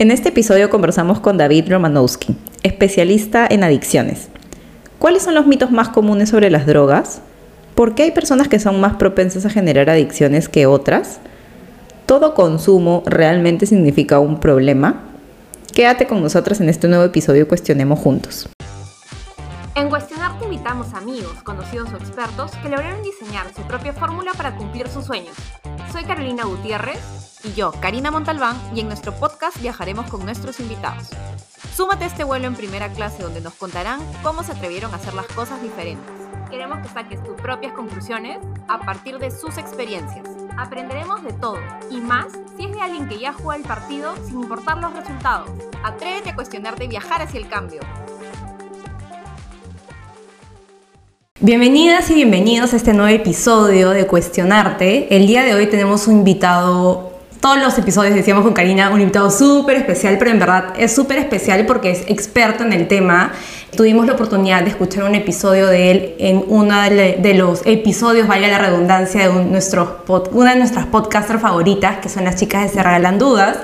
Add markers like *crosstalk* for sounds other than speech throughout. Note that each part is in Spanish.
En este episodio conversamos con David Romanowski, especialista en adicciones. ¿Cuáles son los mitos más comunes sobre las drogas? ¿Por qué hay personas que son más propensas a generar adicciones que otras? ¿Todo consumo realmente significa un problema? Quédate con nosotros en este nuevo episodio Cuestionemos Juntos. Invitamos amigos, conocidos o expertos que lograron diseñar su propia fórmula para cumplir sus sueños. Soy Carolina Gutiérrez y yo, Karina Montalbán, y en nuestro podcast viajaremos con nuestros invitados. Súmate a este vuelo en primera clase donde nos contarán cómo se atrevieron a hacer las cosas diferentes. Queremos que saques tus propias conclusiones a partir de sus experiencias. Aprenderemos de todo y más si es de alguien que ya juega el partido sin importar los resultados. Atrévete a cuestionarte y viajar hacia el cambio. Bienvenidas y bienvenidos a este nuevo episodio de Cuestionarte. El día de hoy tenemos un invitado todos los episodios decíamos con Karina, un invitado súper especial, pero en verdad es súper especial porque es experto en el tema. Tuvimos la oportunidad de escuchar un episodio de él en uno de los episodios, vaya la redundancia, de una de nuestras podcasters favoritas, que son las chicas de Se Regalan Dudas.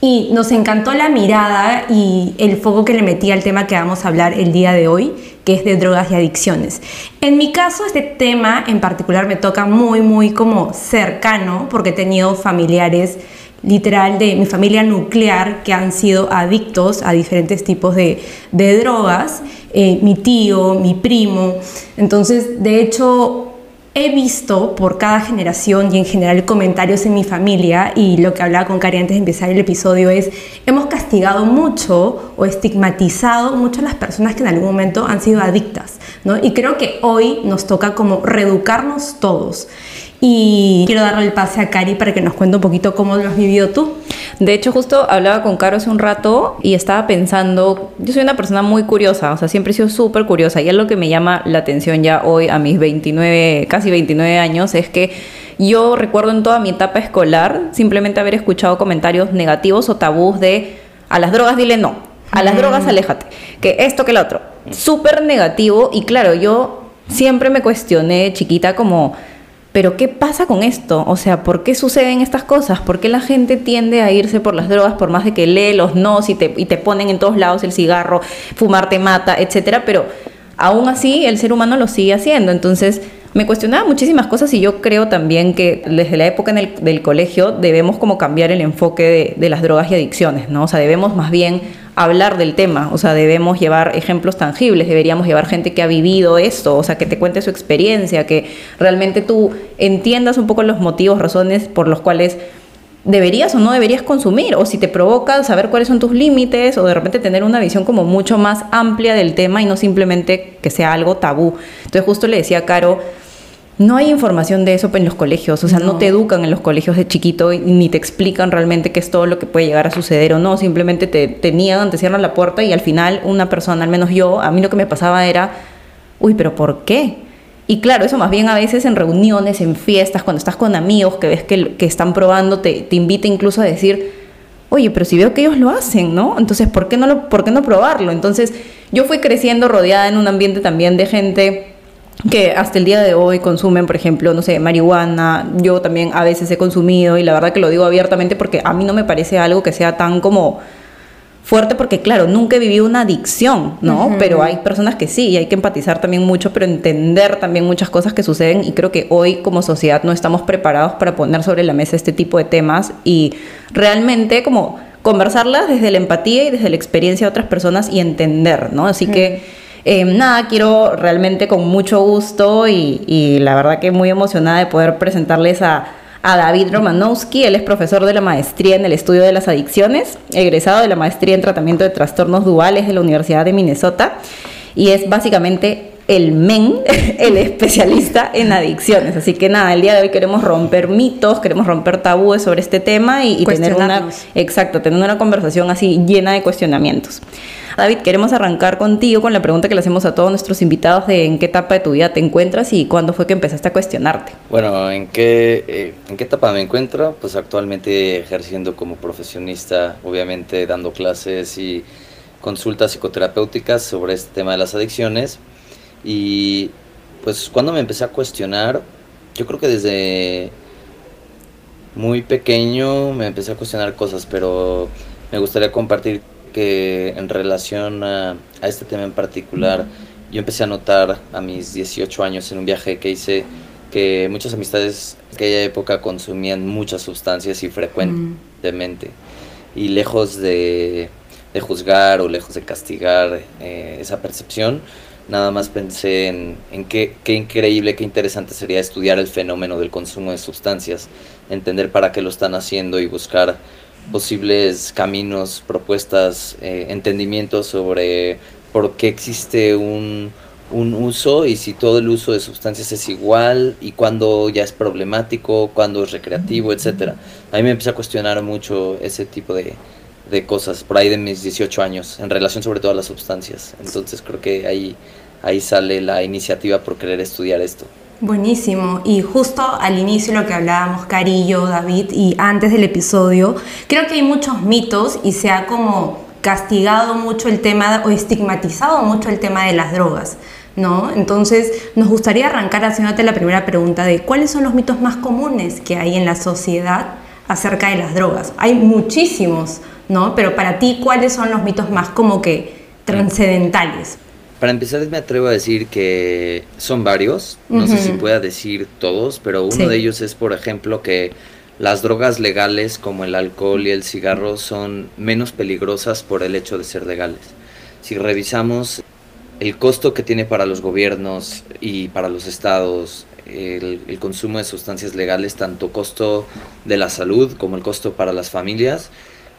Y nos encantó la mirada y el foco que le metí al tema que vamos a hablar el día de hoy, que es de drogas y adicciones. En mi caso, este tema en particular me toca muy, muy como cercano, porque he tenido familiares literal de mi familia nuclear que han sido adictos a diferentes tipos de, drogas, eh, mi tío, mi primo. Entonces, de hecho, he visto por cada generación y en general comentarios en mi familia y lo que hablaba con Cari antes de empezar el episodio es, hemos castigado mucho o estigmatizado mucho a las personas que en algún momento han sido adictas, ¿no? Y creo que hoy nos toca como reeducarnos todos. Y quiero darle el pase a Cari para que nos cuente un poquito cómo lo has vivido tú. De hecho, justo hablaba con Caro hace un rato y estaba pensando, yo soy una persona muy curiosa, o sea, siempre he sido súper curiosa y es lo que me llama la atención ya hoy a mis 29, casi 29 años, es que yo recuerdo en toda mi etapa escolar simplemente haber escuchado comentarios negativos o tabús de a las drogas dile no, a las drogas aléjate, que esto que lo otro, súper negativo y claro, yo siempre me cuestioné chiquita como pero ¿qué pasa con esto? O sea, ¿por qué suceden estas cosas? ¿Por qué la gente tiende a irse por las drogas por más de que lee los no y te, y te ponen en todos lados el cigarro, fumar te mata, etcétera? Pero aún así el ser humano lo sigue haciendo. Entonces me cuestionaba muchísimas cosas y yo creo también que desde la época en el, del colegio debemos como cambiar el enfoque de, de las drogas y adicciones, ¿no? O sea, debemos más bien hablar del tema, o sea, debemos llevar ejemplos tangibles, deberíamos llevar gente que ha vivido esto, o sea, que te cuente su experiencia, que realmente tú entiendas un poco los motivos, razones por los cuales deberías o no deberías consumir, o si te provoca saber cuáles son tus límites, o de repente tener una visión como mucho más amplia del tema y no simplemente que sea algo tabú. Entonces justo le decía a Caro, no hay información de eso en los colegios, o sea, no, te educan en los colegios de chiquito y ni te explican realmente qué es todo lo que puede llegar a suceder o no, simplemente te, te niegan, te cierran la puerta y al final una persona, al menos yo, a mí lo que me pasaba era, uy, pero ¿por qué? Y claro, eso más bien a veces en reuniones, en fiestas, cuando estás con amigos que ves que, que están probando, te, te invita incluso a decir, oye, pero si veo que ellos lo hacen, ¿no? Entonces, ¿por qué no, lo, ¿por qué no probarlo? Entonces, yo fui creciendo rodeada en un ambiente también de gente que hasta el día de hoy consumen, por ejemplo, no sé, marihuana, yo también a veces he consumido y la verdad que lo digo abiertamente porque a mí no me parece algo que sea tan como fuerte porque claro, nunca he vivido una adicción, ¿no? Pero hay personas que sí y hay que empatizar también mucho, pero entender también muchas cosas que suceden y creo que hoy como sociedad no estamos preparados para poner sobre la mesa este tipo de temas y realmente como conversarlas desde la empatía y desde la experiencia de otras personas y entender, ¿no? Así que eh, nada, quiero realmente con mucho gusto y, la verdad que muy emocionada de poder presentarles a, a David Romanowski. Él es profesor de la maestría en el estudio de las adicciones, egresado de la maestría en tratamiento de trastornos duales de la Universidad de Minnesota y es básicamente el men, *laughs* el especialista en adicciones. Así que nada, el día de hoy queremos romper mitos, queremos romper tabúes sobre este tema y, y tener una, exacto, tener una conversación así llena de cuestionamientos. David, queremos arrancar contigo con la pregunta que le hacemos a todos nuestros invitados de en qué etapa de tu vida te encuentras y cuándo fue que empezaste a cuestionarte. Bueno, ¿en qué, eh, ¿en qué etapa me encuentro? Pues actualmente ejerciendo como profesionista, obviamente dando clases y consultas psicoterapéuticas sobre este tema de las adicciones. Y pues cuando me empecé a cuestionar, yo creo que desde muy pequeño me empecé a cuestionar cosas, pero me gustaría compartir que en relación a, a este tema en particular, yo empecé a notar a mis 18 años en un viaje que hice que muchas amistades en aquella época consumían muchas sustancias y frecuentemente. Y lejos de, de, juzgar o lejos de castigar eh, esa percepción, nada más pensé en, qué, increíble, qué interesante sería estudiar el fenómeno del consumo de sustancias, entender para qué lo están haciendo y buscar posibles caminos, propuestas, eh, entendimientos sobre por qué existe un, uso y si todo el uso de sustancias es igual y cuándo ya es problemático, cuándo es recreativo, etcétera. A mí me empecé a cuestionar mucho ese tipo de, de cosas por ahí de mis 18 años en relación sobre todo a las sustancias. Entonces creo que ahí, ahí sale la iniciativa por querer estudiar esto. Buenísimo. Y justo al inicio lo que hablábamos Carillo, David, y antes del episodio, creo que hay muchos mitos y se ha como castigado mucho el tema o estigmatizado mucho el tema de las drogas. ¿No? Entonces, nos gustaría arrancar haciéndote la primera pregunta de cuáles son los mitos más comunes que hay en la sociedad acerca de las drogas. Hay muchísimos, ¿no? Pero para ti, ¿cuáles son los mitos más como que trascendentales? Para empezar, me atrevo a decir que son varios, no uh -huh. sé si pueda decir todos, pero uno sí. de ellos es, por ejemplo, que las drogas legales como el alcohol y el cigarro son menos peligrosas por el hecho de ser legales. Si revisamos el costo que tiene para los gobiernos y para los estados el, el, consumo de sustancias legales, tanto costo de la salud como el costo para las familias,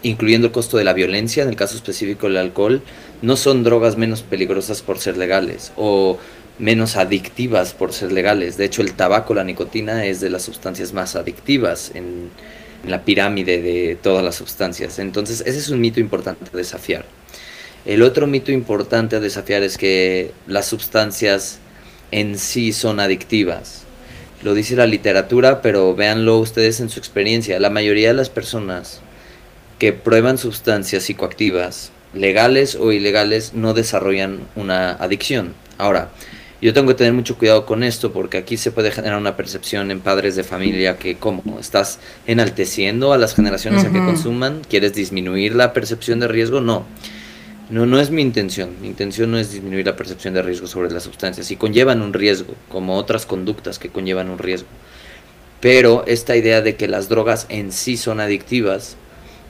incluyendo el costo de la violencia, en el caso específico del alcohol, no son drogas menos peligrosas por ser legales o menos adictivas por ser legales. De hecho, el tabaco, la nicotina, es de las sustancias más adictivas en, en la pirámide de todas las sustancias. Entonces, ese es un mito importante a desafiar. El otro mito importante a desafiar es que las sustancias en sí son adictivas. Lo dice la literatura, pero véanlo ustedes en su experiencia. La mayoría de las personas que prueban sustancias psicoactivas, legales o ilegales, no desarrollan una adicción. Ahora, yo tengo que tener mucho cuidado con esto porque aquí se puede generar una percepción en padres de familia que como estás enalteciendo a las generaciones uh -huh. a que consuman, quieres disminuir la percepción de riesgo, no. No, no es mi intención. Mi intención no es disminuir la percepción de riesgo sobre las sustancias. Y conllevan un riesgo, como otras conductas que conllevan un riesgo. Pero esta idea de que las drogas en sí son adictivas,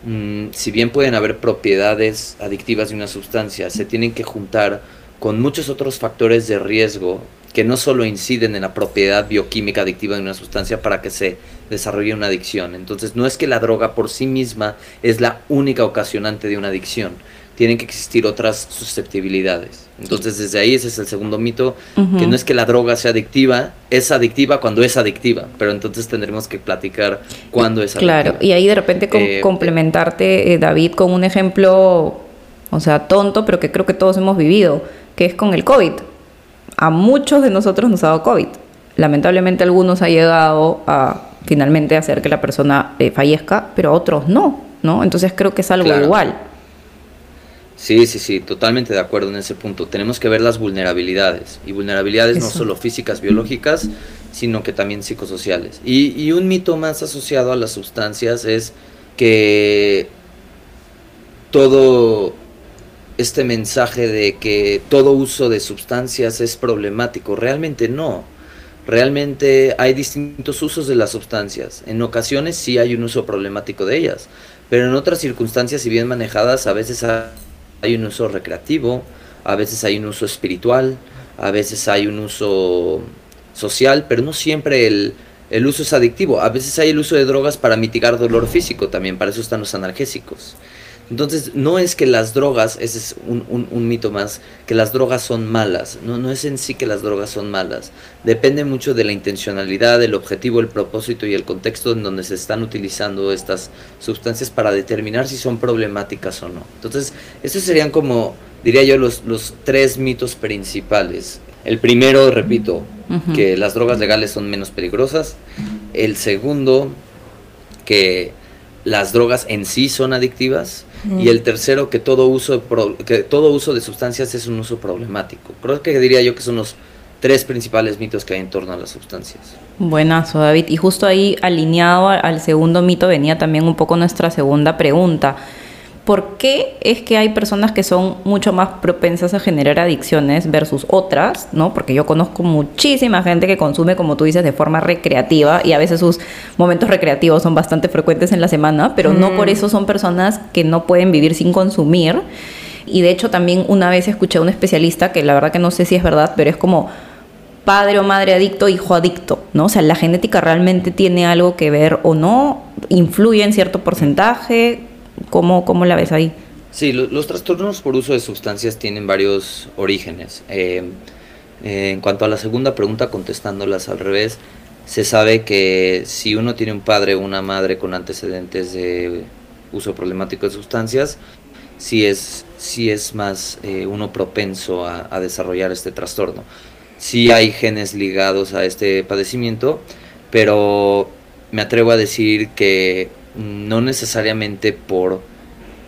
mmm, si bien pueden haber propiedades adictivas de una sustancia, se tienen que juntar con muchos otros factores de riesgo que no solo inciden en la propiedad bioquímica adictiva de una sustancia para que se desarrolle una adicción. Entonces no es que la droga por sí misma es la única ocasionante de una adicción, tienen que existir otras susceptibilidades. Entonces desde ahí ese es el segundo mito, uh -huh. que no es que la droga sea adictiva, es adictiva cuando es adictiva, pero entonces tendremos que platicar cuándo es adictiva. Claro, y ahí de repente com eh, complementarte, eh, David, con un ejemplo, o sea, tonto, pero que creo que todos hemos vivido, que es con el COVID. A muchos de nosotros nos ha dado COVID. Lamentablemente algunos ha llegado a finalmente hacer que la persona eh, fallezca, pero a otros no, ¿no? Entonces creo que es algo claro. igual. Sí, sí, sí, totalmente de acuerdo en ese punto. Tenemos que ver las vulnerabilidades, y vulnerabilidades Eso. no solo físicas, biológicas, sino que también psicosociales. Y, y, un mito más asociado a las sustancias es que todo este mensaje de que todo uso de sustancias es problemático, realmente no. Realmente hay distintos usos de las sustancias. En ocasiones sí hay un uso problemático de ellas, pero en otras circunstancias, si bien manejadas, a veces hay hay un uso recreativo, a veces hay un uso espiritual, a veces hay un uso social, pero no siempre el, el, uso es adictivo. A veces hay el uso de drogas para mitigar dolor físico también, para eso están los analgésicos. Entonces, no es que las drogas, ese es un, un, un, mito más, que las drogas son malas. No, no es en sí que las drogas son malas. Depende mucho de la intencionalidad, el objetivo, el propósito y el contexto en donde se están utilizando estas sustancias para determinar si son problemáticas o no. Entonces, estos serían como, diría yo, los, los tres mitos principales. El primero, repito, uh -huh. que las drogas legales son menos peligrosas. El segundo, que las drogas en sí son adictivas y el tercero que todo uso que todo uso de sustancias es un uso problemático. Creo que diría yo que son los tres principales mitos que hay en torno a las sustancias. Buenazo, David. Y justo ahí alineado al segundo mito venía también un poco nuestra segunda pregunta, ¿por qué es que hay personas que son mucho más propensas a generar adicciones versus otras, ¿no? Porque yo conozco muchísima gente que consume, como tú dices, de forma recreativa y a veces sus momentos recreativos son bastante frecuentes en la semana, pero no por eso son personas que no pueden vivir sin consumir. Y de hecho también una vez escuché a un especialista que la verdad que no sé si es verdad, pero es como padre o madre adicto, hijo adicto, ¿no? O sea, la genética realmente tiene algo que ver o no, influye en cierto porcentaje, ¿cómo, cómo la ves ahí? Sí, los trastornos por uso de sustancias tienen varios orígenes. Eh, eh, en cuanto a la segunda pregunta, contestándolas al revés, se sabe que si uno tiene un padre o una madre con antecedentes de uso problemático de sustancias, sí es, sí es más eh, uno propenso a desarrollar este trastorno sí hay genes ligados a este padecimiento, pero me atrevo a decir que no necesariamente por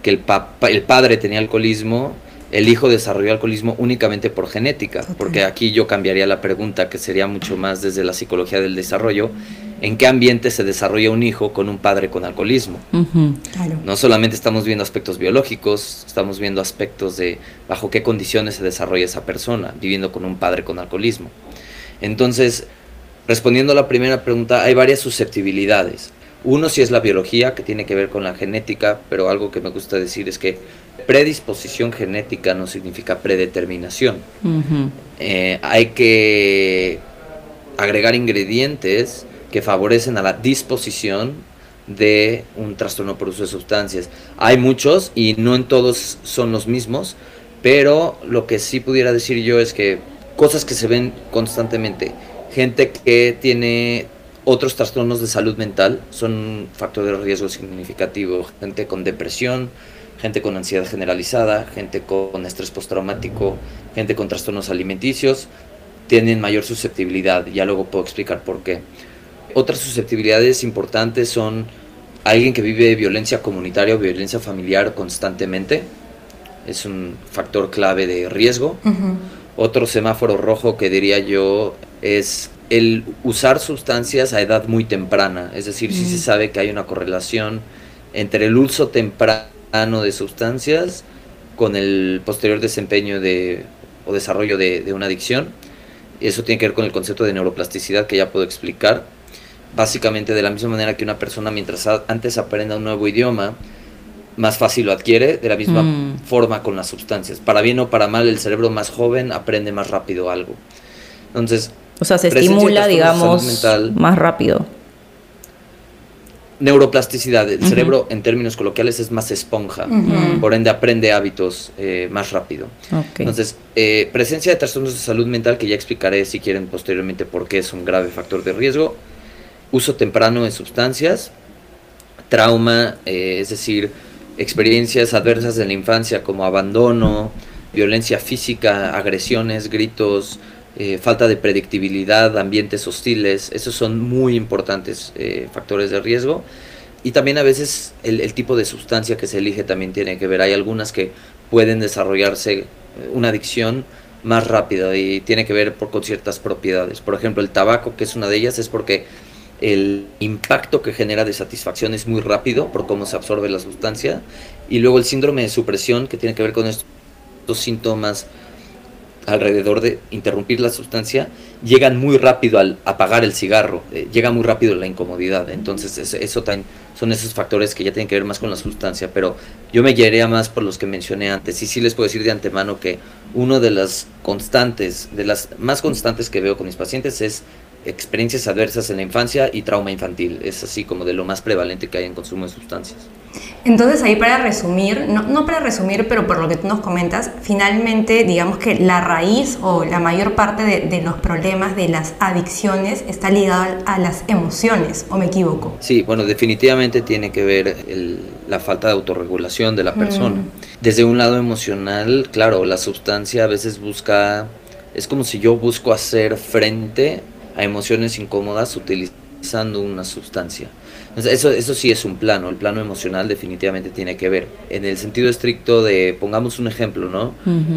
que el, el padre tenía alcoholismo, el hijo desarrolló alcoholismo únicamente por genética, porque aquí yo cambiaría la pregunta, que sería mucho más desde la psicología del desarrollo, en qué ambiente se desarrolla un hijo con un padre con alcoholismo. No solamente estamos viendo aspectos biológicos, estamos viendo aspectos de bajo qué condiciones se desarrolla esa persona viviendo con un padre con alcoholismo. Entonces, respondiendo a la primera pregunta, hay varias susceptibilidades. Uno sí es la biología, que tiene que ver con la genética, pero algo que me gusta decir es que predisposición genética no significa predeterminación. Eh, hay que agregar ingredientes que favorecen a la disposición de un trastorno por uso de sustancias. Hay muchos y no en todos son los mismos, pero lo que sí pudiera decir yo es que cosas que se ven constantemente, gente que tiene otros trastornos de salud mental son un factor de riesgo significativo, gente con depresión, gente con ansiedad generalizada, gente con estrés postraumático, gente con trastornos alimenticios, tienen mayor susceptibilidad, ya luego puedo explicar por qué. Otras susceptibilidades importantes son alguien que vive violencia comunitaria o violencia familiar constantemente. Es un factor clave de riesgo. Otro semáforo rojo que diría yo es el usar sustancias a edad muy temprana. Es decir, si se sabe que hay una correlación entre el uso temprano de sustancias con el posterior desempeño de, o desarrollo de, de una adicción. Eso tiene que ver con el concepto de neuroplasticidad que ya puedo explicar básicamente de la misma manera que una persona mientras antes aprenda un nuevo idioma, más fácil lo adquiere, de la misma mm. forma con las sustancias. Para bien o para mal, el cerebro más joven aprende más rápido algo. Entonces, o sea, se estimula, digamos, más rápido. Neuroplasticidad, el cerebro en términos coloquiales es más esponja, por ende aprende hábitos eh, más rápido. Entonces, eh, presencia de trastornos de salud mental, que ya explicaré si quieren posteriormente por qué es un grave factor de riesgo, uso temprano de sustancias, trauma, eh, es decir, experiencias adversas de la infancia como abandono, violencia física, agresiones, gritos, eh, falta de predictibilidad, ambientes hostiles, esos son muy importantes eh, factores de riesgo. Y también a veces el, tipo de sustancia que se elige también tiene que ver. Hay algunas que pueden desarrollarse una adicción más rápida y tiene que ver por, con ciertas propiedades. Por ejemplo, el tabaco, que es una de ellas, es porque el impacto que genera de satisfacción es muy rápido por cómo se absorbe la sustancia. Y luego el síndrome de supresión, que tiene que ver con estos síntomas alrededor de interrumpir la sustancia, llegan muy rápido al apagar el cigarro, eh, llega muy rápido la incomodidad. Entonces eso, son esos factores que ya tienen que ver más con la sustancia, pero yo me guiaría más por los que mencioné antes. Y sí les puedo decir de antemano que uno de las constantes, de las más constantes que veo con mis pacientes es experiencias adversas en la infancia y trauma infantil. Es así como de lo más prevalente que hay en consumo de sustancias. Entonces ahí para resumir, no, no, para resumir, pero por lo que tú nos comentas, finalmente digamos que la raíz o la mayor parte de, de los problemas de las adicciones está ligada a las emociones, ¿o me equivoco? Sí, bueno, definitivamente tiene que ver la falta de autorregulación de la persona. Mm. Desde un lado emocional, claro, la sustancia a veces busca, es como si yo busco hacer frente a emociones incómodas utilizando una sustancia. Eso, eso sí es un plano, el plano emocional definitivamente tiene que ver. En el sentido estricto de, pongamos un ejemplo, ¿no?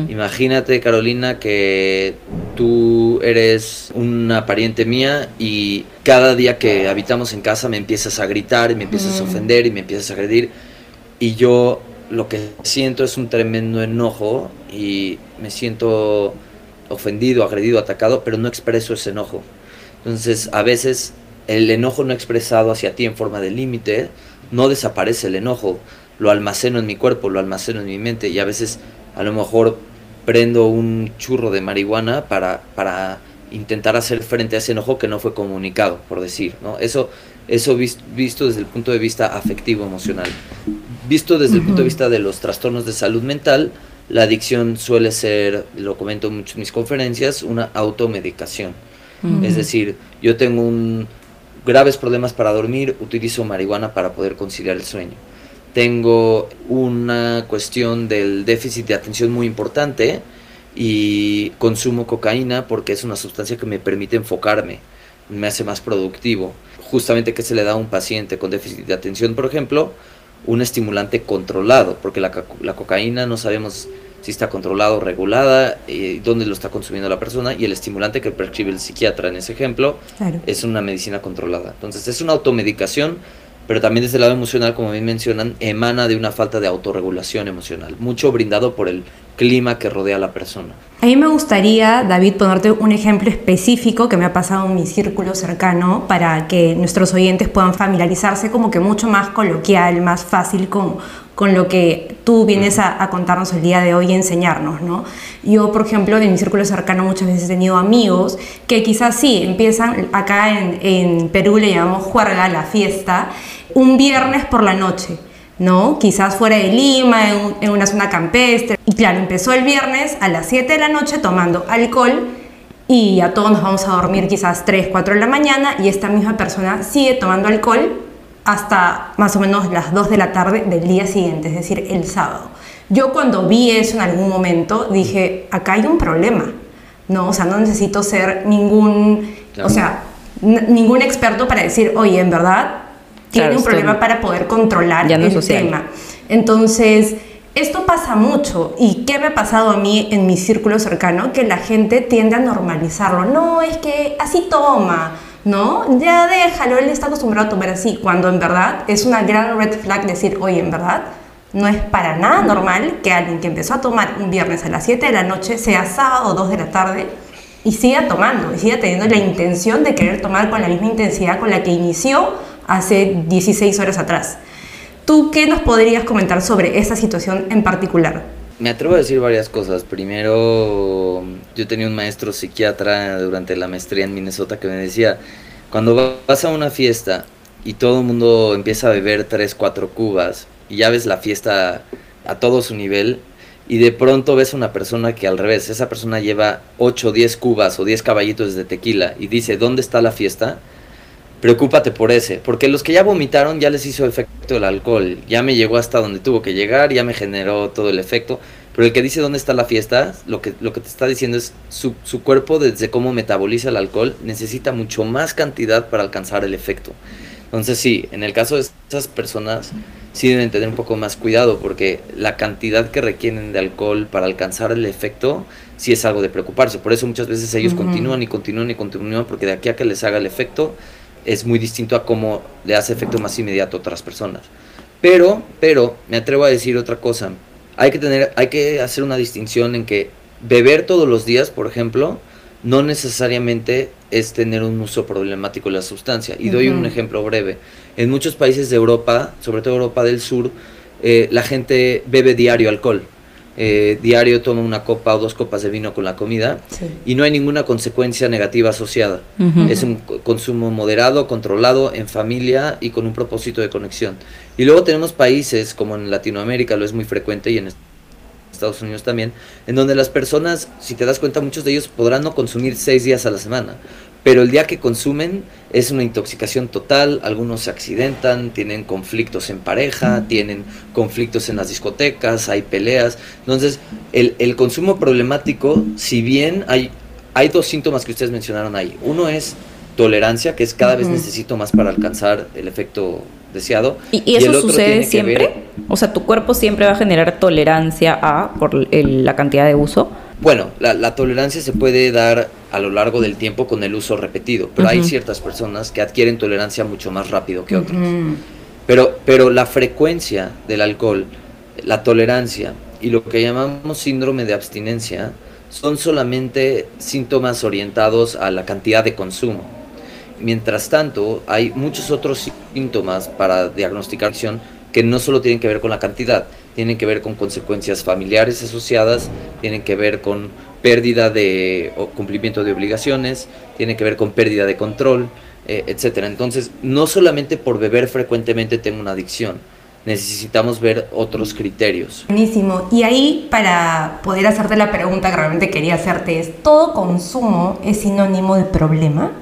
Imagínate, Carolina, que tú eres una pariente mía y cada día que habitamos en casa me empiezas a gritar y me empiezas a ofender y me empiezas a agredir y yo lo que siento es un tremendo enojo y me siento ofendido, agredido, atacado, pero no expreso ese enojo. Entonces, a veces el enojo no expresado hacia ti en forma de límite, no desaparece el enojo, lo almaceno en mi cuerpo, lo almaceno en mi mente y a veces a lo mejor prendo un churro de marihuana para, para intentar hacer frente a ese enojo que no fue comunicado, por decir, ¿no? Eso, eso visto desde el punto de vista afectivo emocional. Visto desde el punto de vista de los trastornos de salud mental, la adicción suele ser, lo comento mucho en mis conferencias, una automedicación. Es decir, yo tengo un, graves problemas para dormir, utilizo marihuana para poder conciliar el sueño. Tengo una cuestión del déficit de atención muy importante y consumo cocaína porque es una sustancia que me permite enfocarme, me hace más productivo. Justamente que se le da a un paciente con déficit de atención, por ejemplo, un estimulante controlado, porque la, la cocaína no sabemos si está controlado, regulada, y dónde lo está consumiendo la persona, y el estimulante que prescribe el psiquiatra en ese ejemplo es una medicina controlada. Entonces es una automedicación, pero también desde el lado emocional, como bien mencionan, emana de una falta de autorregulación emocional, mucho brindado por el clima que rodea a la persona. A mí me gustaría, David, ponerte un ejemplo específico que me ha pasado en mi círculo cercano para que nuestros oyentes puedan familiarizarse como que mucho más coloquial, más fácil con, con lo que tú vienes a, contarnos el día de hoy y enseñarnos, ¿no? Yo, por ejemplo, en mi círculo cercano muchas veces he tenido amigos que quizás sí empiezan, acá en, en Perú le llamamos juerga, la fiesta, un viernes por la noche ¿no? Quizás fuera de Lima, en, una zona campestre. Y claro, empezó el viernes a las 7 de la noche tomando alcohol y a todos nos vamos a dormir quizás 3, 4 de la mañana y esta misma persona sigue tomando alcohol hasta más o menos las 2 de la tarde del día siguiente, es decir, el sábado. Yo cuando vi eso en algún momento dije, acá hay un problema, ¿no? O sea, no necesito ser ningún, o sea, ningún experto para decir, oye, en verdad tiene un problema para poder controlar el tema. Entonces, esto pasa mucho. ¿Y qué me ha pasado a mí en mi círculo cercano? Que la gente tiende a normalizarlo. No, es que así toma. ¿No? Ya déjalo, él está acostumbrado a tomar así, cuando en verdad es una gran red flag decir, oye, en verdad no es para nada normal que alguien que empezó a tomar un viernes a las 7 de la noche, sea sábado o 2 de la tarde, y siga tomando, y siga teniendo la intención de querer tomar con la misma intensidad con la que inició hace 16 horas atrás. ¿Tú qué nos podrías comentar sobre esta situación en particular? Me atrevo a decir varias cosas. Primero, yo tenía un maestro psiquiatra durante la maestría en Minnesota que me decía, cuando vas a una fiesta y todo el mundo empieza a beber 3, 4 cubas y ya ves la fiesta a todo su nivel y de pronto ves una persona que al revés, esa persona lleva 8, 10 cubas o 10 caballitos de tequila y dice, ¿dónde está la fiesta? Preocúpate por ese, porque los que ya vomitaron ya les hizo efecto el alcohol, ya me llegó hasta donde tuvo que llegar, ya me generó todo el efecto, pero el que dice dónde está la fiesta, lo que, lo que te está diciendo es su, su cuerpo desde cómo metaboliza el alcohol necesita mucho más cantidad para alcanzar el efecto. Entonces sí, en el caso de esas personas sí deben tener un poco más cuidado porque la cantidad que requieren de alcohol para alcanzar el efecto sí es algo de preocuparse. Por eso muchas veces ellos continúan y continúan y continúan porque de aquí a que les haga el efecto es muy distinto a cómo le hace efecto más inmediato a otras personas. Pero, pero, me atrevo a decir otra cosa. Hay que tener, hay que hacer una distinción en que beber todos los días, por ejemplo, no necesariamente es tener un uso problemático de la sustancia. Y doy un ejemplo breve. En muchos países de Europa, sobre todo Europa del Sur, eh, la gente bebe diario alcohol. Eh, diario toma una copa o dos copas de vino con la comida y no hay ninguna consecuencia negativa asociada. Es un consumo moderado, controlado, en familia y con un propósito de conexión. Y luego tenemos países como en Latinoamérica, lo es muy frecuente y en Estados Unidos también, en donde las personas, si te das cuenta, muchos de ellos podrán no consumir seis días a la semana, pero el día que consumen es una intoxicación total, algunos se accidentan, tienen conflictos en pareja, tienen conflictos en las discotecas, hay peleas. Entonces, el, el, consumo problemático, si bien hay, hay dos síntomas que ustedes mencionaron ahí, uno es tolerancia, que es cada vez necesito más para alcanzar el efecto deseado. ¿Y, eso sucede siempre? O sea, ¿tu cuerpo siempre va a generar tolerancia a por la cantidad de uso? Bueno, la, tolerancia se puede dar a lo largo del tiempo con el uso repetido, pero hay ciertas personas que adquieren tolerancia mucho más rápido que otras. Pero, pero la frecuencia del alcohol la tolerancia y lo que llamamos síndrome de abstinencia son solamente síntomas orientados a la cantidad de consumo. Mientras tanto, hay muchos otros síntomas para diagnosticar adicción que no solo tienen que ver con la cantidad, tienen que ver con consecuencias familiares asociadas, tienen que ver con pérdida de cumplimiento de obligaciones, tienen que ver con pérdida de control, eh, etcétera. Entonces, no solamente por beber frecuentemente tengo una adicción, necesitamos ver otros criterios. Buenísimo. Y ahí, para poder hacerte la pregunta que realmente quería hacerte, es, ¿todo consumo es sinónimo de problema?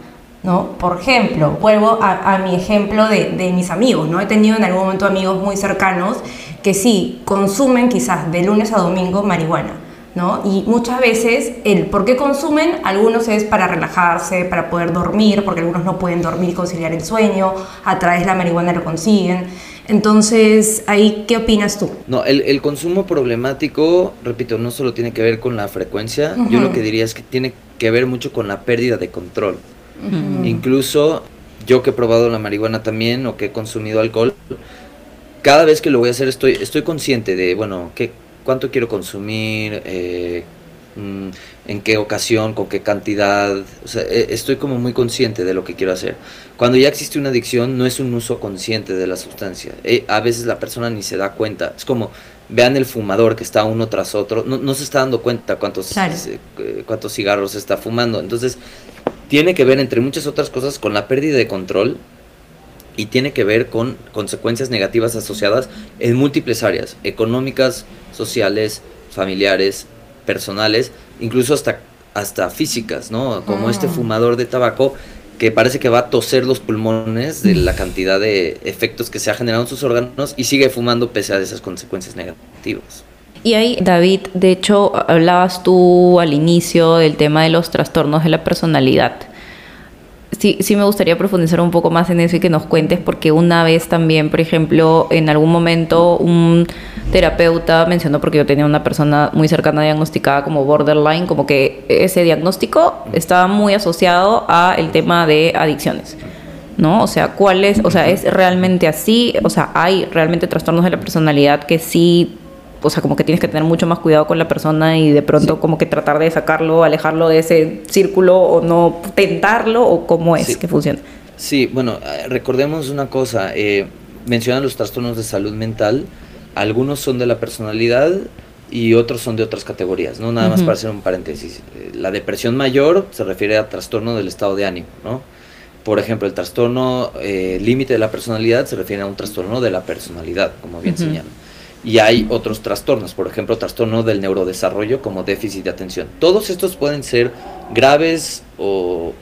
¿No? Por ejemplo, vuelvo a, mi ejemplo de, de, mis amigos, ¿no? He tenido en algún momento amigos muy cercanos que sí, consumen quizás de lunes a domingo marihuana, ¿no? Y muchas veces el por qué consumen, algunos es para relajarse, para poder dormir, porque algunos no pueden dormir y conciliar el sueño, a través de la marihuana lo consiguen. Entonces, ahí, ¿qué opinas tú? No, el, consumo problemático, repito, no solo tiene que ver con la frecuencia, yo lo que diría es que tiene que ver mucho con la pérdida de control. Incluso yo que he probado la marihuana también o que he consumido alcohol, cada vez que lo voy a hacer estoy, estoy consciente de, bueno, qué, cuánto quiero consumir, eh, mm, en qué ocasión, con qué cantidad. O sea, e, estoy como muy consciente de lo que quiero hacer. Cuando ya existe una adicción, no es un uso consciente de la sustancia. Eh, a veces la persona ni se da cuenta. Es como, vean el fumador que está uno tras otro, no, no se está dando cuenta cuántos, eh, cuántos cigarros está fumando. Entonces, tiene que ver, entre muchas otras cosas, con la pérdida de control y tiene que ver con consecuencias negativas asociadas en múltiples áreas, económicas, sociales, familiares, personales, incluso hasta, hasta físicas, ¿no? Como este ah. fumador de tabaco que parece que va a toser los pulmones de la cantidad de efectos que se ha generado en sus órganos y sigue fumando pese a esas consecuencias negativas. Y ahí, David, de hecho, hablabas tú al inicio del tema de los trastornos de la personalidad sí, sí me gustaría profundizar un poco más en eso y que nos cuentes, porque una vez también, por ejemplo, en algún momento un terapeuta mencionó, porque yo tenía una persona muy cercana diagnosticada como borderline, como que ese diagnóstico estaba muy asociado a el tema de adicciones. ¿no? O sea, ¿cuál es, o sea, es realmente así? O sea, hay realmente trastornos de la personalidad que sí o sea, como que tienes que tener mucho más cuidado con la persona y de pronto como que tratar de sacarlo, alejarlo de ese círculo o no tentarlo o cómo es que funciona. Sí, bueno, eh, recordemos una cosa, eh, mencionan los trastornos de salud mental, algunos son de la personalidad y otros son de otras categorías, ¿no? Nada más para hacer un paréntesis. Eh, la depresión mayor se refiere a trastorno del estado de ánimo, ¿no? Por ejemplo, el trastorno límite de la personalidad se refiere a un trastorno de la personalidad, como bien señalan y hay otros trastornos, por ejemplo, trastorno del neurodesarrollo como déficit de atención. Todos estos pueden ser graves o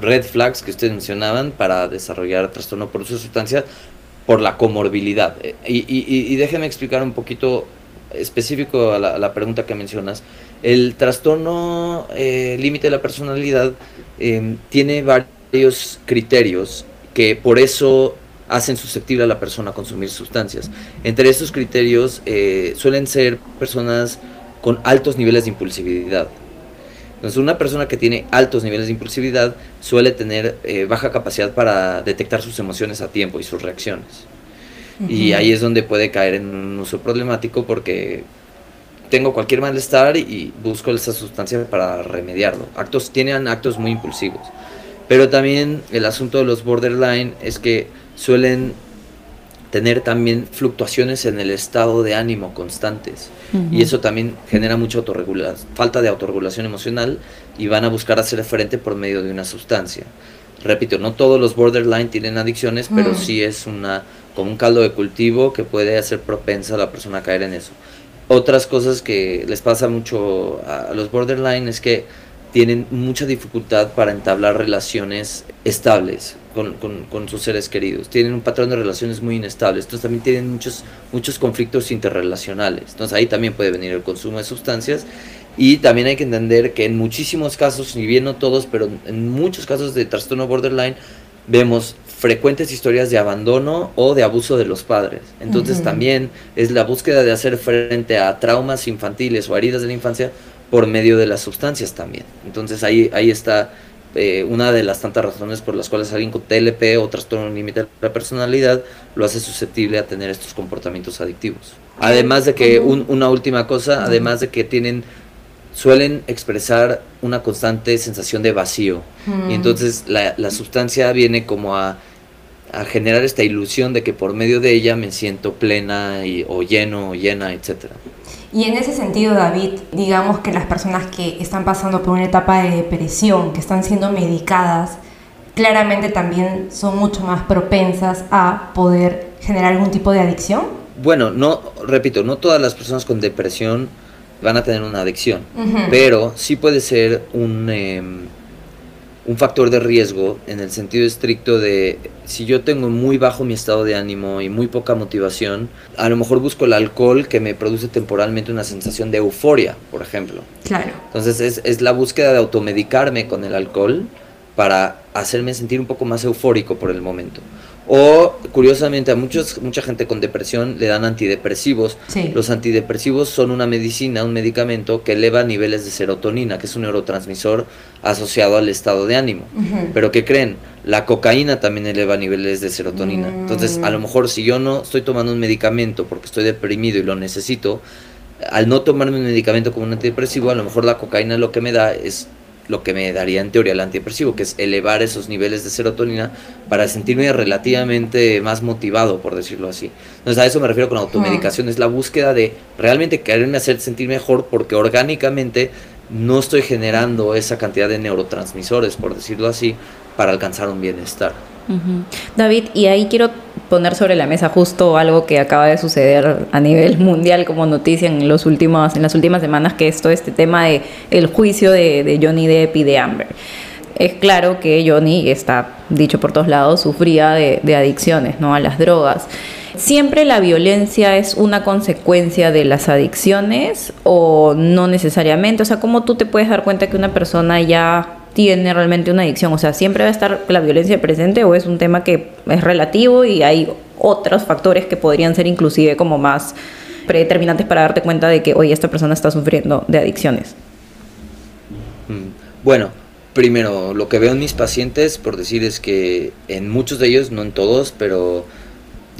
red flags que ustedes mencionaban para desarrollar trastorno por uso de sustancias por la comorbilidad. Eh, y, y, déjeme explicar un poquito específico a la, pregunta que mencionas. El trastorno eh, límite de la personalidad eh, tiene varios criterios que por eso hacen susceptible a la persona a consumir sustancias. Entre estos criterios eh, suelen ser personas con altos niveles de impulsividad. Entonces, una persona que tiene altos niveles de impulsividad suele tener eh, baja capacidad para detectar sus emociones a tiempo y sus reacciones. Y ahí es donde puede caer en un uso problemático porque tengo cualquier malestar y busco esa sustancia para remediarlo. Actos tienen actos muy impulsivos. Pero también el asunto de los borderline es que suelen tener también fluctuaciones en el estado de ánimo constantes. Y eso también genera mucha autorregulación, falta de autorregulación emocional y van a buscar hacer frente por medio de una sustancia. Repito, no todos los borderline tienen adicciones, pero mm. sí es una como un caldo de cultivo que puede hacer propensa a la persona a caer en eso. Otras cosas que les pasa mucho a los borderline es que tienen mucha dificultad para entablar relaciones estables con, con, sus seres queridos. Tienen un patrón de relaciones muy inestables. Entonces también tienen muchos, muchos conflictos interrelacionales. Entonces ahí también puede venir el consumo de sustancias. Y también hay que entender que en muchísimos casos, si bien no todos, pero en muchos casos de trastorno borderline, vemos frecuentes historias de abandono o de abuso de los padres. Entonces también es la búsqueda de hacer frente a traumas infantiles o heridas de la infancia por medio de las sustancias también. Entonces ahí, ahí está eh, una de las tantas razones por las cuales alguien con TLP o trastorno límite de la personalidad lo hace susceptible a tener estos comportamientos adictivos. Además de que, una última cosa, además de que tienen suelen expresar una constante sensación de vacío. Y entonces la, la sustancia viene como a, a, generar esta ilusión de que por medio de ella me siento plena y, o lleno o llena, etc. Y en ese sentido, David, digamos que las personas que están pasando por una etapa de depresión, que están siendo medicadas, claramente también son mucho más propensas a poder generar algún tipo de adicción. Bueno, no, repito, no todas las personas con depresión van a tener una adicción, pero sí puede ser un, em, un factor de riesgo en el sentido estricto de si yo tengo muy bajo mi estado de ánimo y muy poca motivación, a lo mejor busco el alcohol que me produce temporalmente una sensación de euforia, por ejemplo. Claro. Entonces es, es la búsqueda de automedicarme con el alcohol para hacerme sentir un poco más eufórico por el momento. O, curiosamente, a muchos, mucha gente con depresión le dan antidepresivos. Los antidepresivos son una medicina, un medicamento que eleva niveles de serotonina, que es un neurotransmisor asociado al estado de ánimo. Pero ¿qué creen? La cocaína también eleva niveles de serotonina. Entonces, a lo mejor si yo no estoy tomando un medicamento porque estoy deprimido y lo necesito, al no tomarme un medicamento como un antidepresivo, a lo mejor la cocaína lo que me da es lo que me daría en teoría el antidepresivo, que es elevar esos niveles de serotonina para sentirme relativamente más motivado, por decirlo así. Entonces a eso me refiero con automedicación, es la búsqueda de realmente quererme hacer sentir mejor porque orgánicamente no estoy generando esa cantidad de neurotransmisores, por decirlo así, para alcanzar un bienestar. David, y ahí quiero poner sobre la mesa justo algo que acaba de suceder a nivel *laughs* mundial como noticia en, los últimos, en las últimas semanas, que es todo este tema de el juicio de, Johnny Depp y de Amber. Es claro que Johnny, está dicho por todos lados, sufría de, adicciones ¿no? a las drogas. ¿Siempre la violencia es una consecuencia de las adicciones o no necesariamente? O sea, ¿cómo tú te puedes dar cuenta que una persona ya tiene realmente una adicción? O sea, ¿siempre va a estar la violencia presente o es un tema que es relativo y hay otros factores que podrían ser inclusive como más predeterminantes para darte cuenta de que, hoy esta persona está sufriendo de adicciones? Mm, bueno, primero, lo que veo en mis pacientes, por decir, es que en muchos de ellos, no en todos, pero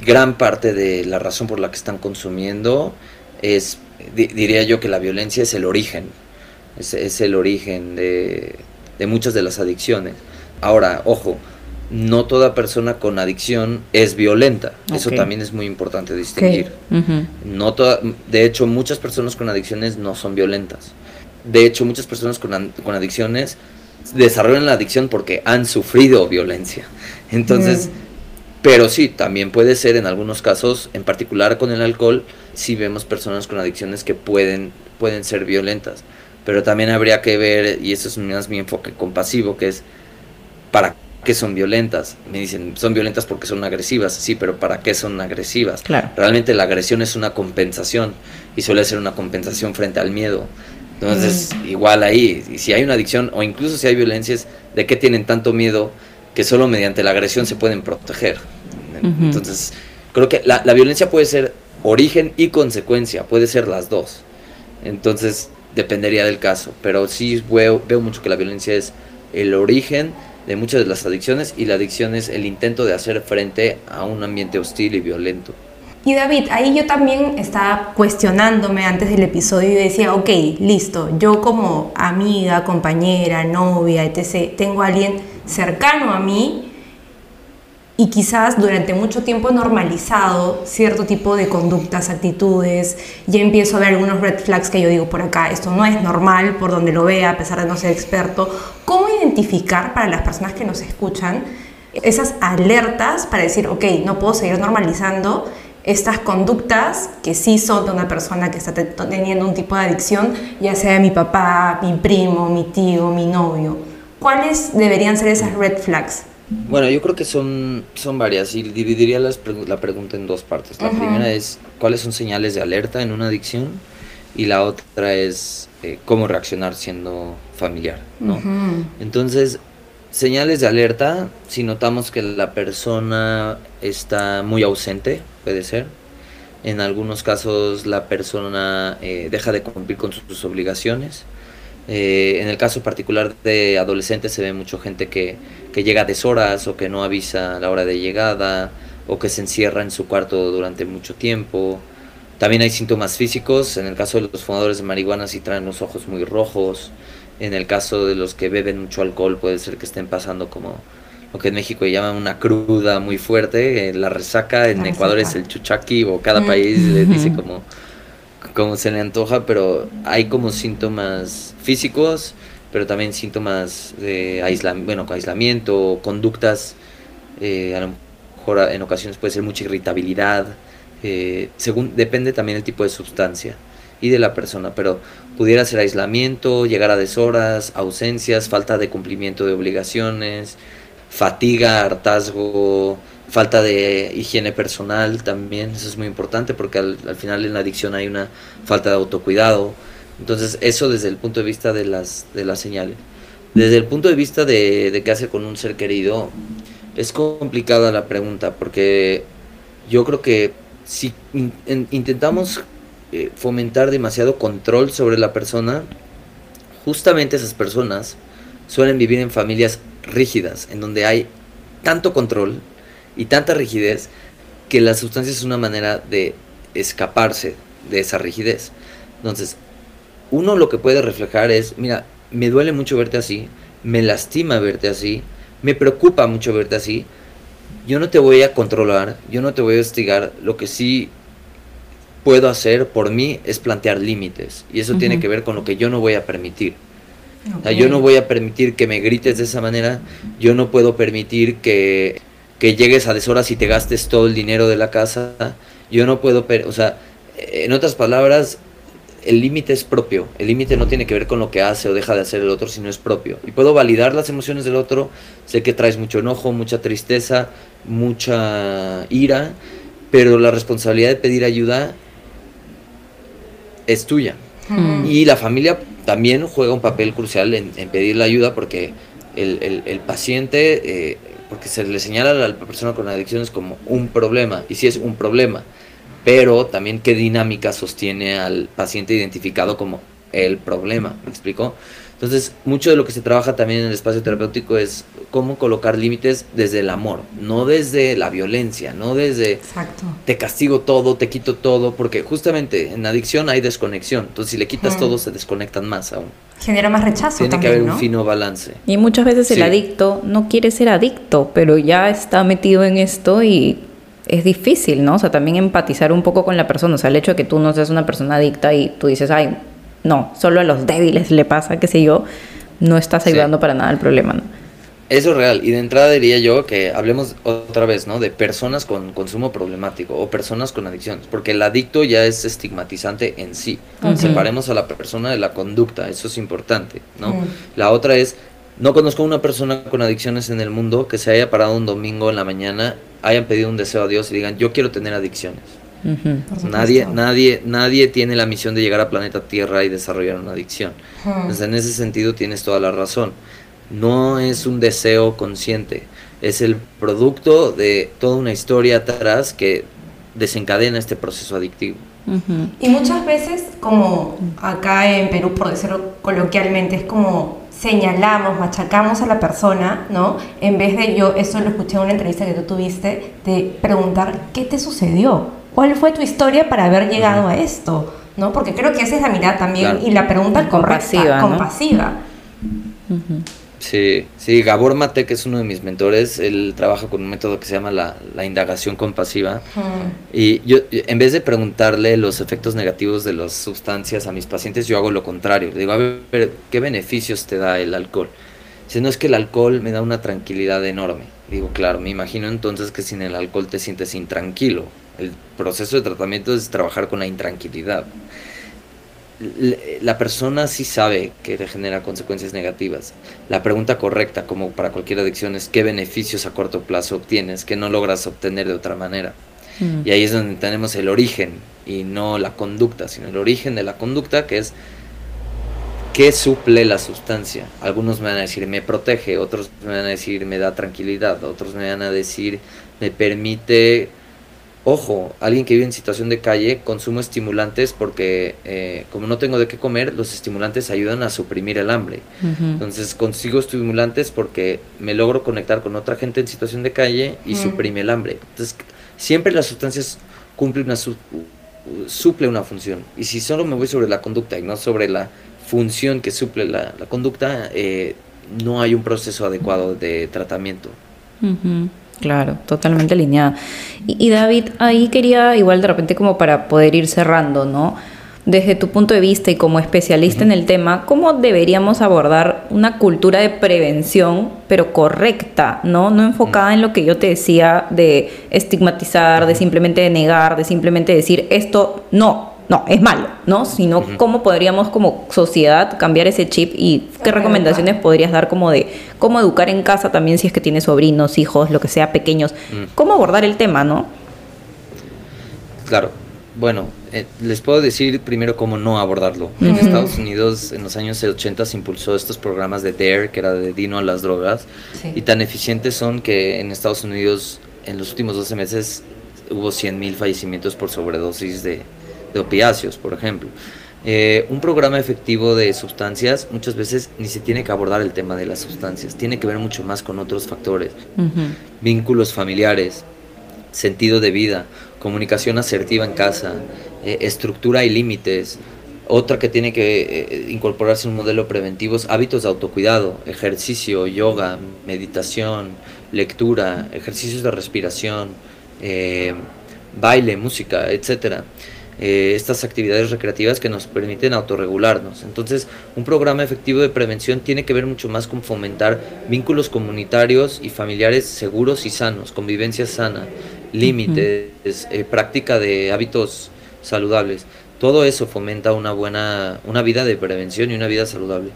gran parte de la razón por la que están consumiendo es, diría yo, que la violencia es el origen, es el origen de, de muchas de las adicciones. Ahora, ojo, no toda persona con adicción es violenta. Eso también es muy importante distinguir. no toda, de hecho, muchas personas con adicciones no son violentas. De hecho, muchas personas con, con adicciones desarrollan la adicción porque han sufrido violencia. Entonces, pero sí, también puede ser en algunos casos, en particular con el alcohol, si vemos personas con adicciones que pueden, pueden ser violentas pero también habría que ver, y eso es más mi enfoque compasivo, que es para qué son violentas. Me dicen, son violentas porque son agresivas, sí, pero ¿para qué son agresivas? Claro. Realmente la agresión es una compensación y suele ser una compensación frente al miedo. Entonces, mm. igual ahí, y si hay una adicción o incluso si hay violencias, ¿de qué tienen tanto miedo que solo mediante la agresión se pueden proteger? Entonces, creo que la, la violencia puede ser origen y consecuencia, puede ser las dos. Entonces, dependería del caso, pero sí veo, veo mucho que la violencia es el origen de muchas de las adicciones y la adicción es el intento de hacer frente a un ambiente hostil y violento. Y David, ahí yo también estaba cuestionándome antes del episodio y decía, ok, listo, yo como amiga, compañera, novia, etc., tengo a alguien cercano a mí y quizás durante mucho tiempo normalizado cierto tipo de conductas, actitudes, ya empiezo a ver algunos red flags que yo digo por acá, esto no es normal por donde lo vea, a pesar de no ser experto. ¿Cómo identificar para las personas que nos escuchan esas alertas para decir, ok, no puedo seguir normalizando estas conductas que sí son de una persona que está teniendo un tipo de adicción, ya sea mi papá, mi primo, mi tío, mi novio? ¿Cuáles deberían ser esas red flags? Bueno, yo creo que son, son varias y dividiría las, la pregunta en dos partes. La primera es cuáles son señales de alerta en una adicción y la otra es eh, cómo reaccionar siendo familiar. ¿no? Entonces, señales de alerta, si notamos que la persona está muy ausente, puede ser. En algunos casos la persona eh, deja de cumplir con sus obligaciones Eh, en el caso particular de adolescentes se ve mucho gente que, que llega a deshoras o que no avisa a la hora de llegada o que se encierra en su cuarto durante mucho tiempo. También hay síntomas físicos, en el caso de los fumadores de marihuana si traen los ojos muy rojos, en el caso de los que beben mucho alcohol puede ser que estén pasando como lo que en México llaman una cruda muy fuerte, eh, la resaca en Ecuador es el chuchaqui o cada mm. país le dice como, como se le antoja, pero hay como síntomas físicos, pero también síntomas de aislamiento, bueno, aislamiento, conductas, eh, a lo mejor en ocasiones puede ser mucha irritabilidad, eh, según depende también el tipo de sustancia y de la persona, pero pudiera ser aislamiento, llegar a deshoras, ausencias, falta de cumplimiento de obligaciones, fatiga, hartazgo, falta de higiene personal también, eso es muy importante porque al, final en la adicción hay una falta de autocuidado. Entonces eso desde el punto de vista de las, de las señales. Desde el punto de vista de, de qué hace con un ser querido, es complicada la pregunta porque yo creo que si intentamos eh, fomentar demasiado control sobre la persona, justamente esas personas suelen vivir en familias rígidas, en donde hay tanto control y tanta rigidez que la sustancia es una manera de escaparse de esa rigidez. Entonces, uno lo que puede reflejar es, mira, me duele mucho verte así, me lastima verte así, me preocupa mucho verte así, yo no te voy a controlar, yo no te voy a hostigar, lo que sí puedo hacer por mí es plantear límites y eso tiene que ver con lo que yo no voy a permitir. Yo no voy a permitir que me grites de esa manera, yo no puedo permitir que, que llegues a deshoras y te gastes todo el dinero de la casa, yo no puedo, o sea, en otras palabras, el límite es propio, el límite no tiene que ver con lo que hace o deja de hacer el otro, sino es propio. Y puedo validar las emociones del otro, sé que traes mucho enojo, mucha tristeza, mucha ira, pero la responsabilidad de pedir ayuda es tuya. Mm. Y la familia también juega un papel crucial en, pedir la ayuda porque el, paciente, eh, porque se le señala a la persona con adicciones como un problema, y sí es un problema, pero también qué dinámica sostiene al paciente identificado como el problema, ¿me explico? Entonces, mucho de lo que se trabaja también en el espacio terapéutico es cómo colocar límites desde el amor, no desde la violencia, no desde Exacto. te castigo todo, te quito todo, porque justamente en adicción hay desconexión, entonces si le quitas todo se desconectan más aún. Genera más rechazo. Tiene que haber un fino balance. Y muchas veces el adicto no quiere ser adicto, pero ya está metido en esto y es difícil, ¿no? O sea, también empatizar un poco con la persona, o sea, el hecho de que tú no seas una persona adicta y tú dices, ay, no, solo a los débiles le pasa, qué sé yo, no estás ayudando para nada al problema, ¿no? Eso es real. Y de entrada diría yo que hablemos otra vez, ¿no? De personas con consumo problemático o personas con adicciones. Porque el adicto ya es estigmatizante en sí. Separemos a la persona de la conducta. Eso es importante, ¿no? La otra es, no conozco a una persona con adicciones en el mundo que se haya parado un domingo en la mañana, hayan pedido un deseo a Dios y digan, yo quiero tener adicciones. Nadie, nadie, nadie tiene la misión de llegar a planeta Tierra y desarrollar una adicción. Entonces, en ese sentido tienes toda la razón. No es un deseo consciente, es el producto de toda una historia atrás que desencadena este proceso adictivo. Y muchas veces, como acá en Perú, por decirlo coloquialmente, es como señalamos, machacamos a la persona, ¿no? En vez de yo, eso lo escuché en una entrevista que tú tuviste, de preguntar, ¿qué te sucedió? ¿Cuál fue tu historia para haber llegado a esto? ¿No? Porque creo que esa es la mirada también y la pregunta compasiva, compasiva. Sí, sí, Gabor Mate, que es uno de mis mentores, él trabaja con un método que se llama la, indagación compasiva. Y yo, en vez de preguntarle los efectos negativos de las sustancias a mis pacientes, yo hago lo contrario. Le digo, a ver, ¿qué beneficios te da el alcohol? Si no es que el alcohol me da una tranquilidad enorme. Digo, claro, me imagino entonces que sin el alcohol te sientes intranquilo. El proceso de tratamiento es trabajar con la intranquilidad. La persona sí sabe que le genera consecuencias negativas. La pregunta correcta, como para cualquier adicción, es qué beneficios a corto plazo obtienes que no logras obtener de otra manera. Mm. Y ahí es donde tenemos el origen y no la conducta, sino el origen de la conducta que es qué suple la sustancia. Algunos me van a decir me protege, otros me van a decir me da tranquilidad, otros me van a decir me permite ojo, alguien que vive en situación de calle consumo estimulantes porque eh, como no tengo de qué comer, los estimulantes ayudan a suprimir el hambre. Entonces consigo estimulantes porque me logro conectar con otra gente en situación de calle y suprime el hambre. Entonces siempre las sustancias cumplen una suple una función. Y si solo me voy sobre la conducta y no sobre la función que suple la, conducta, eh, no hay un proceso adecuado de tratamiento. Claro, totalmente alineada. Y, David, ahí quería igual de repente como para poder ir cerrando, ¿no? Desde tu punto de vista y como especialista en el tema, ¿cómo deberíamos abordar una cultura de prevención, pero correcta, ¿no? No enfocada en lo que yo te decía de estigmatizar, de simplemente negar, de simplemente decir esto no, no, es malo, ¿no? Sino cómo podríamos como sociedad cambiar ese chip y qué recomendaciones podrías dar como de cómo educar en casa también si es que tienes sobrinos, hijos, lo que sea, pequeños. Mm. ¿Cómo abordar el tema, no? Claro. Bueno, eh, les puedo decir primero cómo no abordarlo. En Estados Unidos en los años 80 se impulsó estos programas de DARE, que era de Dino a las drogas, y tan eficientes son que en Estados Unidos en los últimos 12 meses hubo 100.000 fallecimientos por sobredosis de, de opiáceos, por ejemplo. Eh, un programa efectivo de sustancias muchas veces ni se tiene que abordar el tema de las sustancias, tiene que ver mucho más con otros factores, vínculos familiares, sentido de vida, comunicación asertiva en casa, eh, estructura y límites. Otra que tiene que eh, incorporarse en un modelo preventivo es hábitos de autocuidado, ejercicio, yoga, meditación, lectura, ejercicios de respiración, baile, música, etcétera. Eh, estas actividades recreativas que nos permiten autorregularnos. Entonces, un programa efectivo de prevención tiene que ver mucho más con fomentar vínculos comunitarios y familiares seguros y sanos, convivencia sana, límites, eh, práctica de hábitos saludables. Todo eso fomenta una buena, una vida de prevención y una vida saludable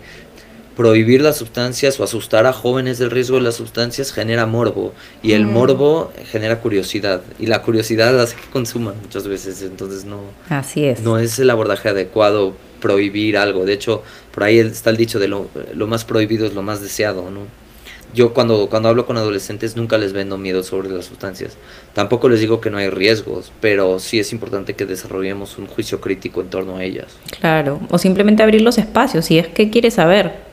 prohibir las sustancias o asustar a jóvenes del riesgo de las sustancias genera morbo y el mm. morbo genera curiosidad y la curiosidad hace que consuman muchas veces entonces no así es no es el abordaje adecuado prohibir algo de hecho por ahí está el dicho de lo, lo más prohibido es lo más deseado no yo cuando, cuando hablo con adolescentes nunca les vendo miedo sobre las sustancias. Tampoco les digo que no hay riesgos, pero sí es importante que desarrollemos un juicio crítico en torno a ellas. Claro, o simplemente abrir los espacios, si es que quieres saber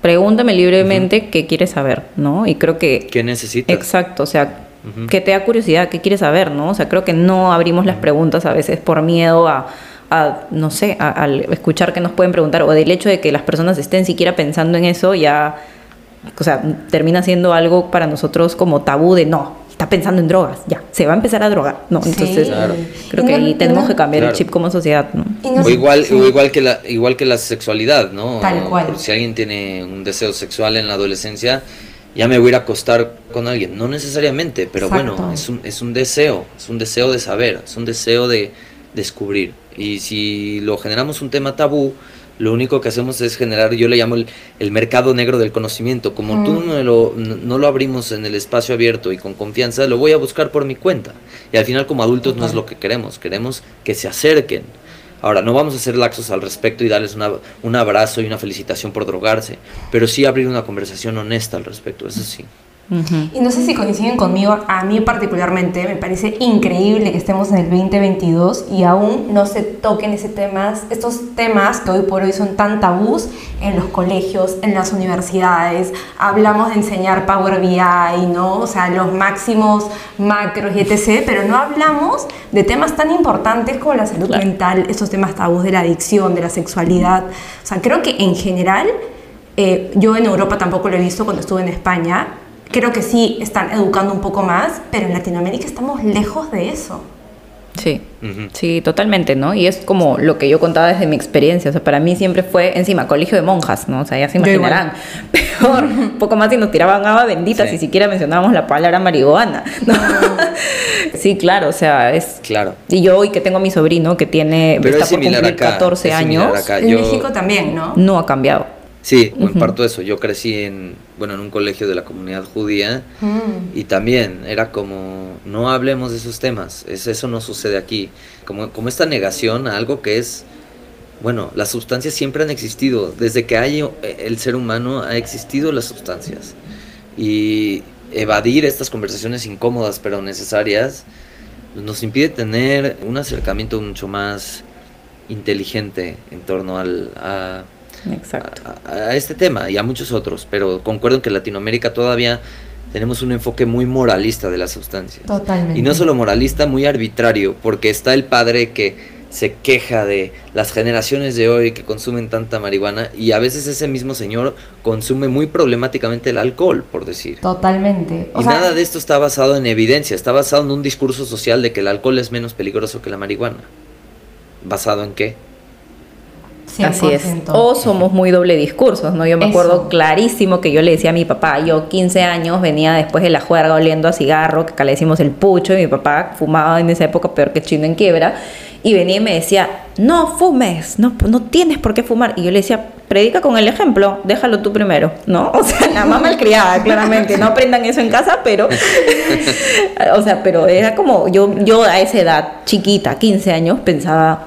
pregúntame libremente qué quieres saber, ¿no? Y creo que... ¿Qué necesitas? Exacto, o sea, que te da curiosidad, qué quieres saber, ¿no? O sea, creo que no abrimos las preguntas a veces por miedo a, no sé, al escuchar que nos pueden preguntar o del hecho de que las personas estén siquiera pensando en eso, ya, o sea, termina siendo algo para nosotros como tabú de no, está pensando en drogas, ya, se va a empezar a drogar, ¿no? Entonces, creo que ahí tenemos que cambiar el chip como sociedad, ¿no? o igual, o igual que la, igual que la sexualidad, ¿no? Tal cual. Si alguien tiene un deseo sexual en la adolescencia, ya me voy a ir a acostar con alguien, no necesariamente, pero bueno, es un, es un deseo, es un deseo de saber, es un deseo de descubrir. Y si lo generamos un tema tabú, lo único que hacemos es generar, yo le llamo el, mercado negro del conocimiento. Como tú no lo, no lo abrimos en el espacio abierto y con confianza, lo voy a buscar por mi cuenta. Y al final como adultos no es lo que queremos, queremos que se acerquen. Ahora, no vamos a ser laxos al respecto y darles una, un abrazo y una felicitación por drogarse, pero sí abrir una conversación honesta al respecto, eso sí. Y no sé si coinciden conmigo, a mí particularmente me parece increíble que estemos en el 2022 y aún no se toquen ese temas, estos temas que hoy por hoy son tan tabús en los colegios, en las universidades. Hablamos de enseñar Power BI, ¿no? O sea, los máximos macros y etc., pero no hablamos de temas tan importantes como la salud mental, estos temas tabús de la adicción, de la sexualidad. O sea, creo que en general, eh, yo en Europa tampoco lo he visto cuando estuve en España, creo que sí están educando un poco más, pero en Latinoamérica estamos lejos de eso. Sí, sí, totalmente, ¿no? Y es como lo que yo contaba desde mi experiencia, o sea, para mí siempre fue encima colegio de monjas, ¿no? O sea, ya se imaginarán, *laughs* peor, un *laughs* poco más y nos tiraban agua bendita, si siquiera mencionábamos la palabra marihuana, ¿no? sí, claro, o sea, es... Claro. Y yo hoy que tengo a mi sobrino que tiene, está por cumplir 14 años, en México también, ¿no? No ha cambiado. Sí, en parto eso. Yo crecí en, bueno, en un colegio de la comunidad judía mm. y también era como, no hablemos de esos temas, es, eso no sucede aquí. Como, como esta negación a algo que es, bueno, las sustancias siempre han existido. Desde que hay el ser humano ha existido las sustancias. Y evadir estas conversaciones incómodas pero necesarias nos impide tener un acercamiento mucho más inteligente en torno al, a, a, este tema y a muchos otros, pero concuerdo en que en Latinoamérica todavía tenemos un enfoque muy moralista de las sustancias. Totalmente. Y no solo moralista, muy arbitrario, porque está el padre que se queja de las generaciones de hoy que consumen tanta marihuana y a veces ese mismo señor consume muy problemáticamente el alcohol, por decir. Totalmente. y nada de esto está basado en evidencia, está basado en un discurso social de que el alcohol es menos peligroso que la marihuana. ¿Basado en qué? Así es. O somos muy doble discursos, ¿no? Yo me acuerdo clarísimo que yo le decía a mi papá, yo 15 años venía después de la juerga oliendo a cigarro, que acá le decimos el pucho, y mi papá fumaba en esa época peor que chino en quiebra, y venía y me decía, no fumes, no, no tienes por qué fumar. Y yo le decía, predica con el ejemplo, déjalo tú primero, ¿no? *laughs* O sea, la mamá malcriada, claramente, no aprendan eso en casa, pero, *laughs* o sea, pero era como, yo, yo a esa edad, chiquita, 15 años, pensaba,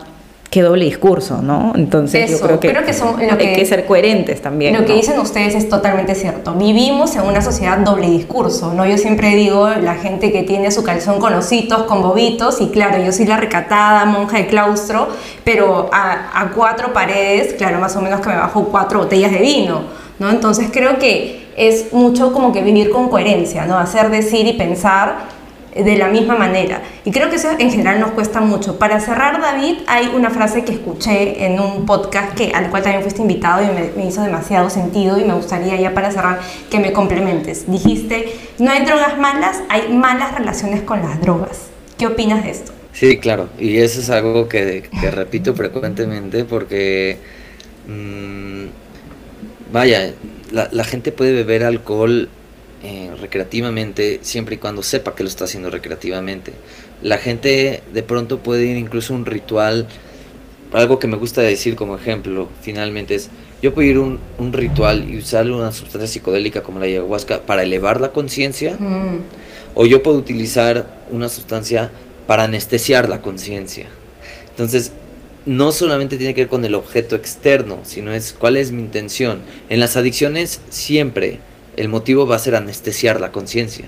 qué doble discurso, ¿no? Entonces yo creo que, hay que, ser coherentes también. Lo que dicen ustedes es totalmente cierto. Vivimos en una sociedad doble discurso, ¿no? Yo siempre digo la gente que tiene su calzón con ositos, con bobitos, y claro, yo soy la recatada monja de claustro, pero a, a cuatro paredes, claro, más o menos que me bajo cuatro botellas de vino, ¿no? Entonces creo que es mucho como que vivir con coherencia, ¿no? Hacer, decir y pensar de la misma manera. Y creo que eso en general nos cuesta mucho. Para cerrar, David, hay una frase que escuché en un podcast que, al cual también fuiste invitado y me, hizo demasiado sentido y me gustaría ya para cerrar que me complementes. Dijiste, no hay drogas malas, hay malas relaciones con las drogas. ¿Qué opinas de esto? Sí, claro. Y eso es algo que, repito frecuentemente porque, mm, vaya, la, la gente puede beber alcohol eh, recreativamente siempre y cuando sepa que lo está haciendo recreativamente. La gente de pronto puede ir incluso a un ritual, algo que me gusta decir como ejemplo, finalmente es, yo puedo ir a un, ritual y usar una sustancia psicodélica como la ayahuasca para elevar la conciencia, mm. o yo puedo utilizar una sustancia para anestesiar la conciencia. Entonces, no solamente tiene que ver con el objeto externo, sino es cuál es mi intención. En las adicciones siempre el motivo va a ser anestesiar la conciencia.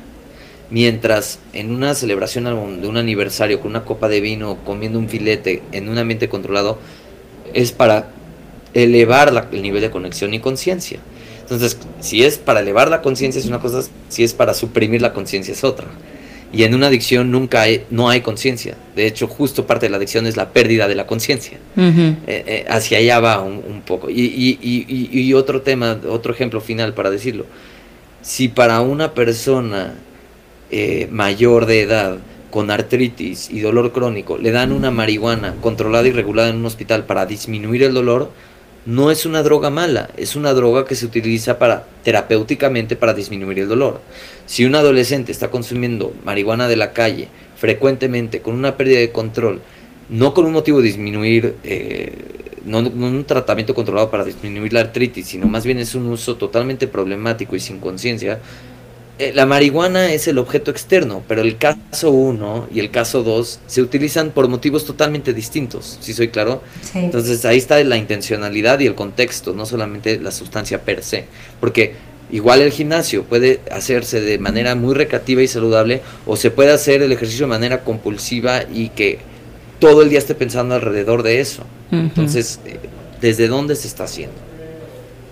Mientras en una celebración de un aniversario con una copa de vino, comiendo un filete en un ambiente controlado, es para elevar el nivel de conexión y conciencia. Entonces, si es para elevar la conciencia es una cosa, si es para suprimir la conciencia es otra. Y en una adicción nunca hay, no hay conciencia. De hecho, justo parte de la adicción es la pérdida de la conciencia. Eh, eh, hacia allá va un, poco. Y, y, otro tema, otro ejemplo final para decirlo si para una persona eh, mayor de edad con artritis y dolor crónico le dan una marihuana controlada y regulada en un hospital para disminuir el dolor, no es una droga mala, es una droga que se utiliza para terapéuticamente para disminuir el dolor. Si un adolescente está consumiendo marihuana de la calle frecuentemente con una pérdida de control, no con un motivo de disminuir eh, no, un tratamiento controlado para disminuir la artritis, sino más bien es un uso totalmente problemático y sin conciencia, eh, la marihuana es el objeto externo, pero el caso 1 y el caso 2 se utilizan por motivos totalmente distintos, si soy claro? Entonces ahí está la intencionalidad y el contexto, no solamente la sustancia per se, porque igual el gimnasio puede hacerse de manera muy recreativa y saludable o se puede hacer el ejercicio de manera compulsiva y que todo el día esté pensando alrededor de eso. Entonces, eh, ¿desde dónde se está haciendo?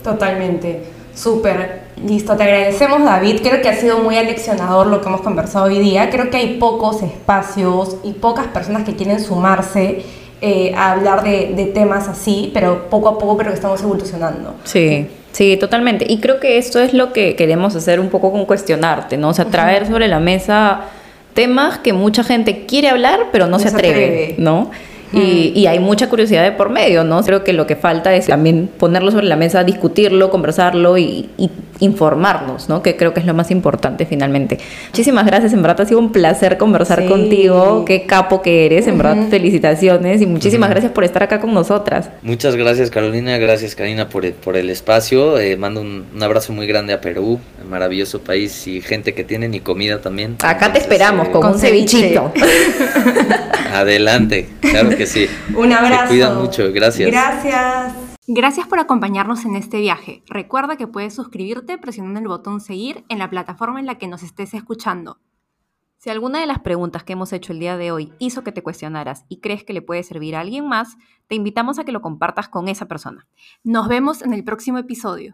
Totalmente. Súper. Listo, te agradecemos David. Creo que ha sido muy aleccionador lo que hemos conversado hoy día. Creo que hay pocos espacios y pocas personas que quieren sumarse eh, a hablar de, temas así, pero poco a poco creo que estamos evolucionando. Sí. Sí, totalmente. Y creo que esto es lo que queremos hacer un poco con cuestionarte, ¿no? O sea, traer sobre la mesa temas que mucha gente quiere hablar, pero no, se, atreve, ¿no? Y, hay mucha curiosidad de por medio, ¿no? Creo que lo que falta es también ponerlo sobre la mesa, discutirlo, conversarlo y, informarnos, ¿no? Que creo que es lo más importante finalmente. Muchísimas gracias, en verdad ha sido un placer conversar contigo, qué capo que eres, en verdad felicitaciones y muchísimas gracias por estar acá con nosotras. Muchas gracias Carolina, gracias Karina por el, por el espacio, eh, mando un, abrazo muy grande a Perú, maravilloso país y gente que tienen y comida también. Acá te esperamos eh, con, un cevichito. *laughs* *laughs* Adelante, claro que sí. Un abrazo. Se cuidan mucho, gracias. Gracias. Gracias por acompañarnos en este viaje. Recuerda que puedes suscribirte presionando el botón seguir en la plataforma en la que nos estés escuchando. Si alguna de las preguntas que hemos hecho el día de hoy hizo que te cuestionaras y crees que le puede servir a alguien más, te invitamos a que lo compartas con esa persona. Nos vemos en el próximo episodio.